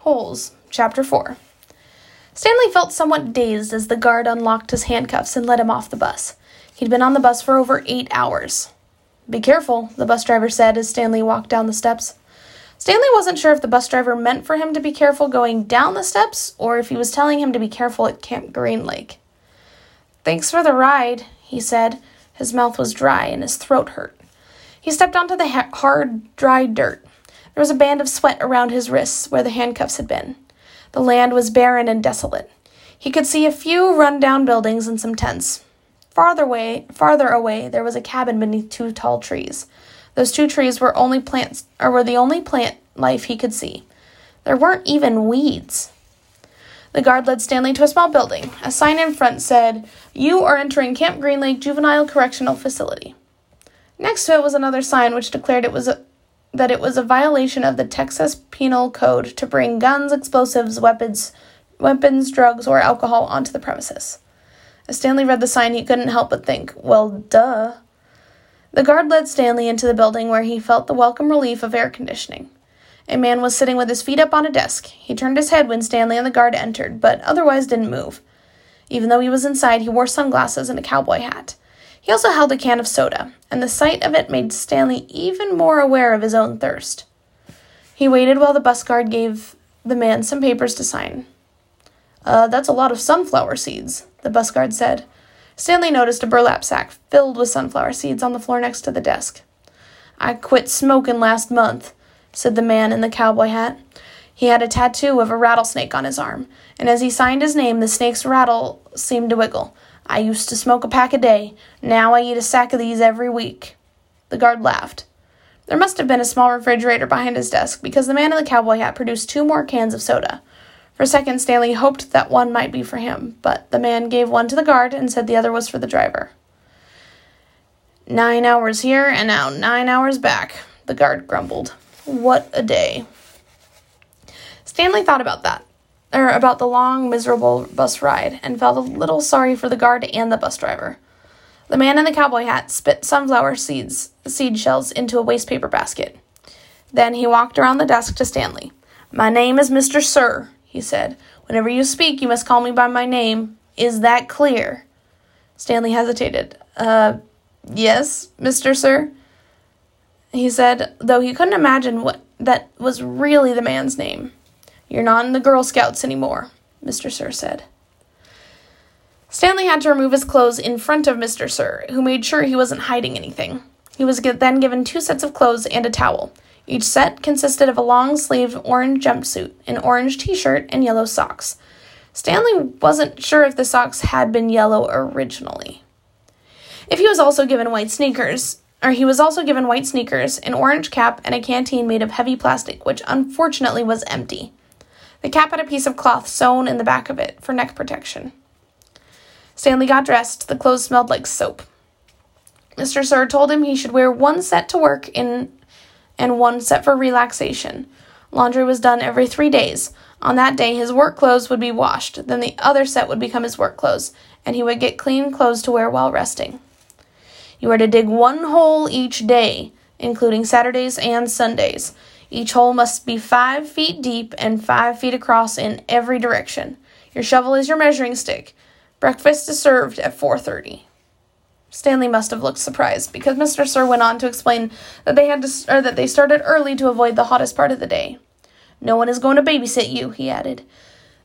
Holes, Chapter 4. Stanley felt somewhat dazed as the guard unlocked his handcuffs and let him off the bus. He'd been on the bus for over eight hours. Be careful, the bus driver said as Stanley walked down the steps. Stanley wasn't sure if the bus driver meant for him to be careful going down the steps or if he was telling him to be careful at Camp Green Lake. Thanks for the ride, he said. His mouth was dry and his throat hurt. He stepped onto the ha- hard, dry dirt. There was a band of sweat around his wrists where the handcuffs had been. The land was barren and desolate. He could see a few run-down buildings and some tents. Farther away, farther away, there was a cabin beneath two tall trees. Those two trees were only plants, or were the only plant life he could see. There weren't even weeds. The guard led Stanley to a small building. A sign in front said, "You are entering Camp Green Lake Juvenile Correctional Facility." Next to it was another sign which declared it was a, that it was a violation of the Texas Penal Code to bring guns, explosives, weapons, weapons, drugs, or alcohol onto the premises. As Stanley read the sign, he couldn't help but think, well, duh. The guard led Stanley into the building where he felt the welcome relief of air conditioning. A man was sitting with his feet up on a desk. He turned his head when Stanley and the guard entered, but otherwise didn't move. Even though he was inside, he wore sunglasses and a cowboy hat. He also held a can of soda, and the sight of it made Stanley even more aware of his own thirst. He waited while the bus guard gave the man some papers to sign. Uh, that's a lot of sunflower seeds, the bus guard said. Stanley noticed a burlap sack filled with sunflower seeds on the floor next to the desk. I quit smoking last month, said the man in the cowboy hat. He had a tattoo of a rattlesnake on his arm, and as he signed his name, the snake's rattle seemed to wiggle. I used to smoke a pack a day. Now I eat a sack of these every week. The guard laughed. There must have been a small refrigerator behind his desk because the man in the cowboy hat produced two more cans of soda. For a second, Stanley hoped that one might be for him, but the man gave one to the guard and said the other was for the driver. Nine hours here and now nine hours back, the guard grumbled. What a day. Stanley thought about that or about the long, miserable bus ride and felt a little sorry for the guard and the bus driver. The man in the cowboy hat spit sunflower seeds, seed shells into a wastepaper basket. Then he walked around the desk to Stanley. My name is Mr. Sir, he said. Whenever you speak, you must call me by my name. Is that clear? Stanley hesitated. Uh, yes, Mr. Sir, he said, though he couldn't imagine what that was really the man's name. You're not in the Girl Scouts anymore, Mr. Sir said. Stanley had to remove his clothes in front of Mr. Sir, who made sure he wasn't hiding anything. He was then given two sets of clothes and a towel. Each set consisted of a long sleeved orange jumpsuit, an orange t shirt, and yellow socks. Stanley wasn't sure if the socks had been yellow originally. If he was also given white sneakers, or he was also given white sneakers, an orange cap, and a canteen made of heavy plastic, which unfortunately was empty. The cap had a piece of cloth sewn in the back of it for neck protection. Stanley got dressed. The clothes smelled like soap. Mr. Sir told him he should wear one set to work in and one set for relaxation. Laundry was done every three days. On that day, his work clothes would be washed, then the other set would become his work clothes, and he would get clean clothes to wear while resting. You are to dig one hole each day, including Saturdays and Sundays. Each hole must be five feet deep and five feet across in every direction. Your shovel is your measuring stick. Breakfast is served at 4:30. Stanley must have looked surprised because Mr. Sir went on to explain that they had to or that they started early to avoid the hottest part of the day. No one is going to babysit you, he added.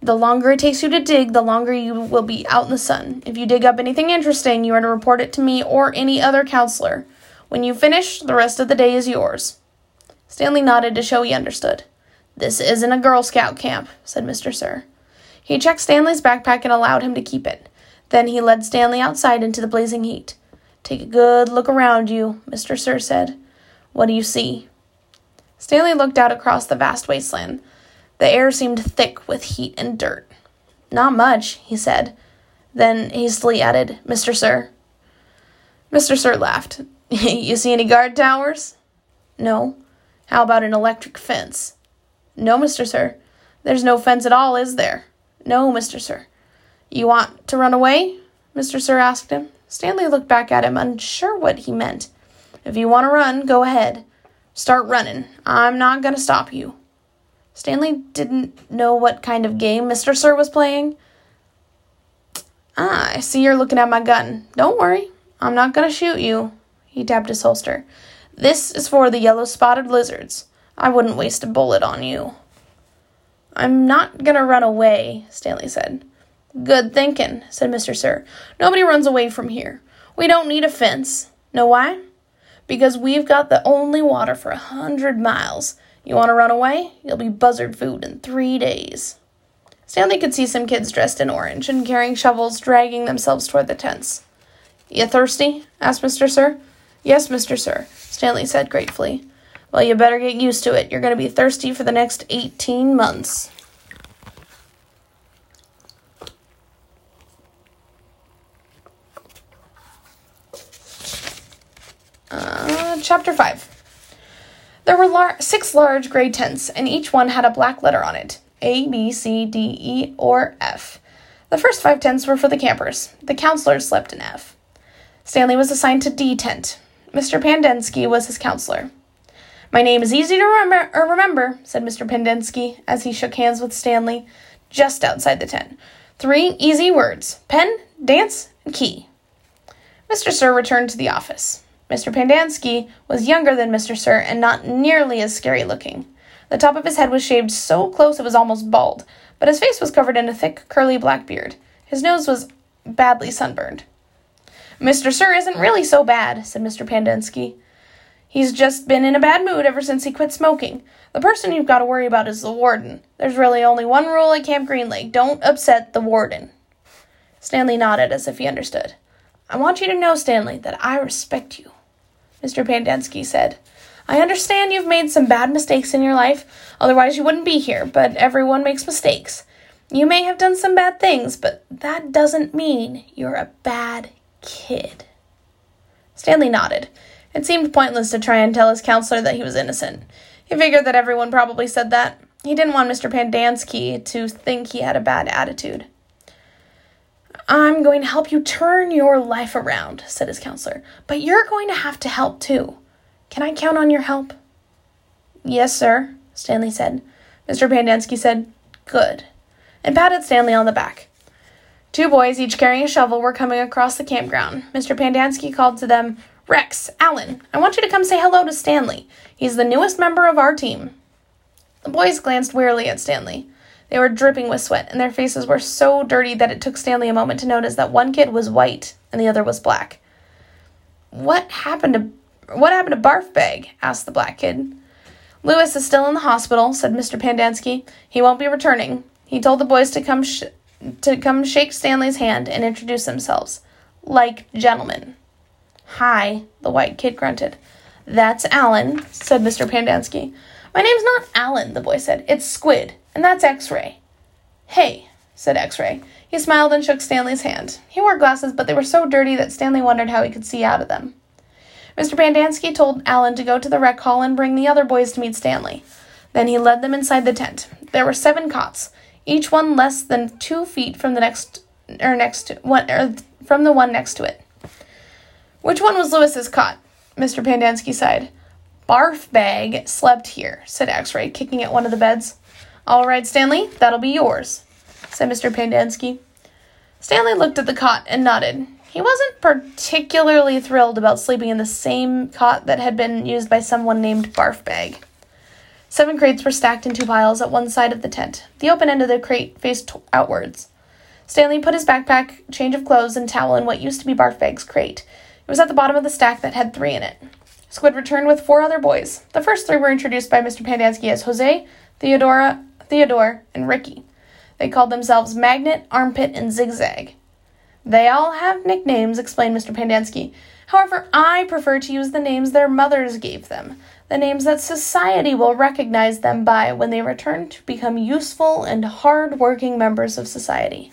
The longer it takes you to dig, the longer you will be out in the sun. If you dig up anything interesting, you are to report it to me or any other counselor. When you finish, the rest of the day is yours. Stanley nodded to show he understood. This isn't a Girl Scout camp, said Mr. Sir. He checked Stanley's backpack and allowed him to keep it. Then he led Stanley outside into the blazing heat. Take a good look around you, Mr. Sir said. What do you see? Stanley looked out across the vast wasteland. The air seemed thick with heat and dirt. Not much, he said. Then hastily added, Mr. Sir. Mr. Sir laughed. you see any guard towers? No. How about an electric fence? No, Mr. Sir. There's no fence at all, is there? No, Mr. Sir. You want to run away? Mr. Sir asked him. Stanley looked back at him, unsure what he meant. If you want to run, go ahead. Start running. I'm not going to stop you. Stanley didn't know what kind of game Mr. Sir was playing. Ah, I see you're looking at my gun. Don't worry, I'm not going to shoot you. He tapped his holster. This is for the yellow spotted lizards. I wouldn't waste a bullet on you. I'm not to run away, Stanley said. Good thinking, said Mr. Sir. Nobody runs away from here. We don't need a fence. Know why? Because we've got the only water for a hundred miles. You want to run away? You'll be buzzard food in three days. Stanley could see some kids dressed in orange and carrying shovels dragging themselves toward the tents. You thirsty? asked Mr. Sir. Yes, Mr. Sir, Stanley said gratefully. Well, you better get used to it. You're going to be thirsty for the next 18 months. Uh, chapter 5. There were lar- six large gray tents, and each one had a black letter on it. A, B, C, D, E, or F. The first five tents were for the campers. The counselors slept in F. Stanley was assigned to D tent. Mr. Pendanski was his counselor. My name is easy to remember, remember, said Mr. Pendanski as he shook hands with Stanley just outside the tent. Three easy words pen, dance, and key. Mr. Sir returned to the office. Mr. Pendanski was younger than Mr. Sir and not nearly as scary looking. The top of his head was shaved so close it was almost bald, but his face was covered in a thick, curly black beard. His nose was badly sunburned. Mr. Sir isn't really so bad, said Mr. Pendanski. He's just been in a bad mood ever since he quit smoking. The person you've got to worry about is the warden. There's really only one rule at Camp Green Lake don't upset the warden. Stanley nodded as if he understood. I want you to know, Stanley, that I respect you, Mr. Pendanski said. I understand you've made some bad mistakes in your life, otherwise, you wouldn't be here, but everyone makes mistakes. You may have done some bad things, but that doesn't mean you're a bad kid. Stanley nodded. It seemed pointless to try and tell his counselor that he was innocent. He figured that everyone probably said that. He didn't want Mr. Pendanski to think he had a bad attitude. I'm going to help you turn your life around, said his counselor. But you're going to have to help too. Can I count on your help? Yes, sir, Stanley said. Mr. Pendanski said, Good, and patted Stanley on the back. Two boys, each carrying a shovel, were coming across the campground. Mr. Pendanski called to them, Rex, Alan, I want you to come say hello to Stanley. He's the newest member of our team. The boys glanced wearily at Stanley. They were dripping with sweat, and their faces were so dirty that it took Stanley a moment to notice that one kid was white and the other was black. What happened to what happened to Barf Bag? asked the black kid. Lewis is still in the hospital, said Mr. Pendanski. He won't be returning. He told the boys to come sh- to come shake Stanley's hand and introduce themselves, like gentlemen. Hi, the white kid grunted. That's Alan, said Mr. Pendanski. My name's not Alan, the boy said. It's Squid, and that's X-Ray. Hey, said X-Ray. He smiled and shook Stanley's hand. He wore glasses, but they were so dirty that Stanley wondered how he could see out of them. Mr. Pendanski told Alan to go to the rec hall and bring the other boys to meet Stanley. Then he led them inside the tent. There were seven cots, each one less than two feet from the next or next one or from the one next to it. Which one was Lewis's cot? Mr. Pendanski sighed. Barf bag slept here, said X-Ray, kicking at one of the beds. All right, Stanley, that'll be yours, said Mr. Pendanski. Stanley looked at the cot and nodded. He wasn't particularly thrilled about sleeping in the same cot that had been used by someone named Barfbag. Seven crates were stacked in two piles at one side of the tent. The open end of the crate faced outwards. Stanley put his backpack, change of clothes, and towel in what used to be Barfbag's crate. It was at the bottom of the stack that had three in it. Squid returned with four other boys. The first three were introduced by Mr. Pendanski as Jose, Theodora, Theodore, and Ricky. They called themselves Magnet, Armpit, and Zigzag. They all have nicknames, explained Mr. Pendanski. However, I prefer to use the names their mothers gave them, the names that society will recognize them by when they return to become useful and hard working members of society.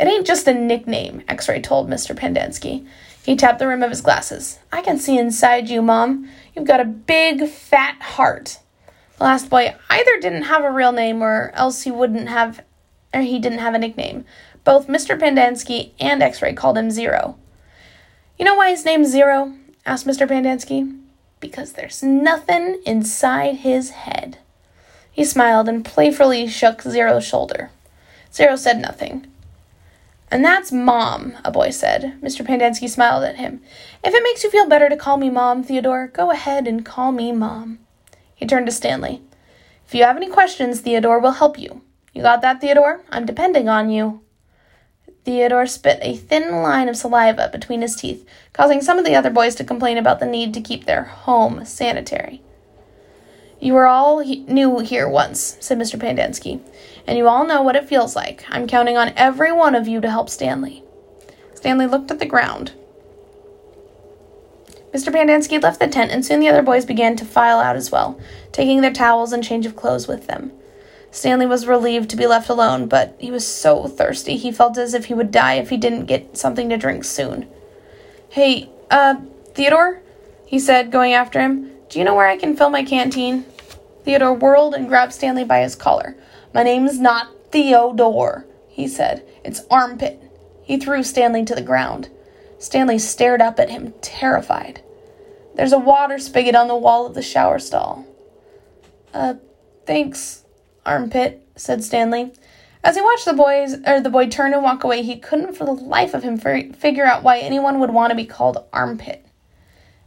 It ain't just a nickname, X ray told Mr. Pendanski. He tapped the rim of his glasses. I can see inside you, Mom. You've got a big, fat heart. The last boy either didn't have a real name or else he wouldn't have or he didn't have a nickname. Both Mr. Pendanski and X Ray called him Zero. You know why his name's Zero? asked Mr. Pendanski. Because there's nothing inside his head. He smiled and playfully shook Zero's shoulder. Zero said nothing. And that's Mom, a boy said. Mr. Pendanski smiled at him. If it makes you feel better to call me Mom, Theodore, go ahead and call me Mom. He turned to Stanley. If you have any questions, Theodore will help you. You got that, Theodore? I'm depending on you. Theodore spit a thin line of saliva between his teeth, causing some of the other boys to complain about the need to keep their home sanitary. You were all he- new here once, said Mr. Pendanski, and you all know what it feels like. I'm counting on every one of you to help Stanley. Stanley looked at the ground. Mr. Pendanski left the tent, and soon the other boys began to file out as well, taking their towels and change of clothes with them. Stanley was relieved to be left alone, but he was so thirsty he felt as if he would die if he didn't get something to drink soon. Hey, uh, Theodore? He said, going after him. Do you know where I can fill my canteen? Theodore whirled and grabbed Stanley by his collar. My name's not Theodore, he said. It's Armpit. He threw Stanley to the ground. Stanley stared up at him, terrified. There's a water spigot on the wall of the shower stall. Uh, thanks, Armpit, said Stanley. As he watched the boys or the boy turn and walk away, he couldn't for the life of him figure out why anyone would want to be called Armpit.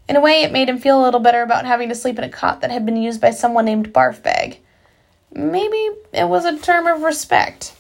In a way, it made him feel a little better about having to sleep in a cot that had been used by someone named Barfbag. Maybe it was a term of respect.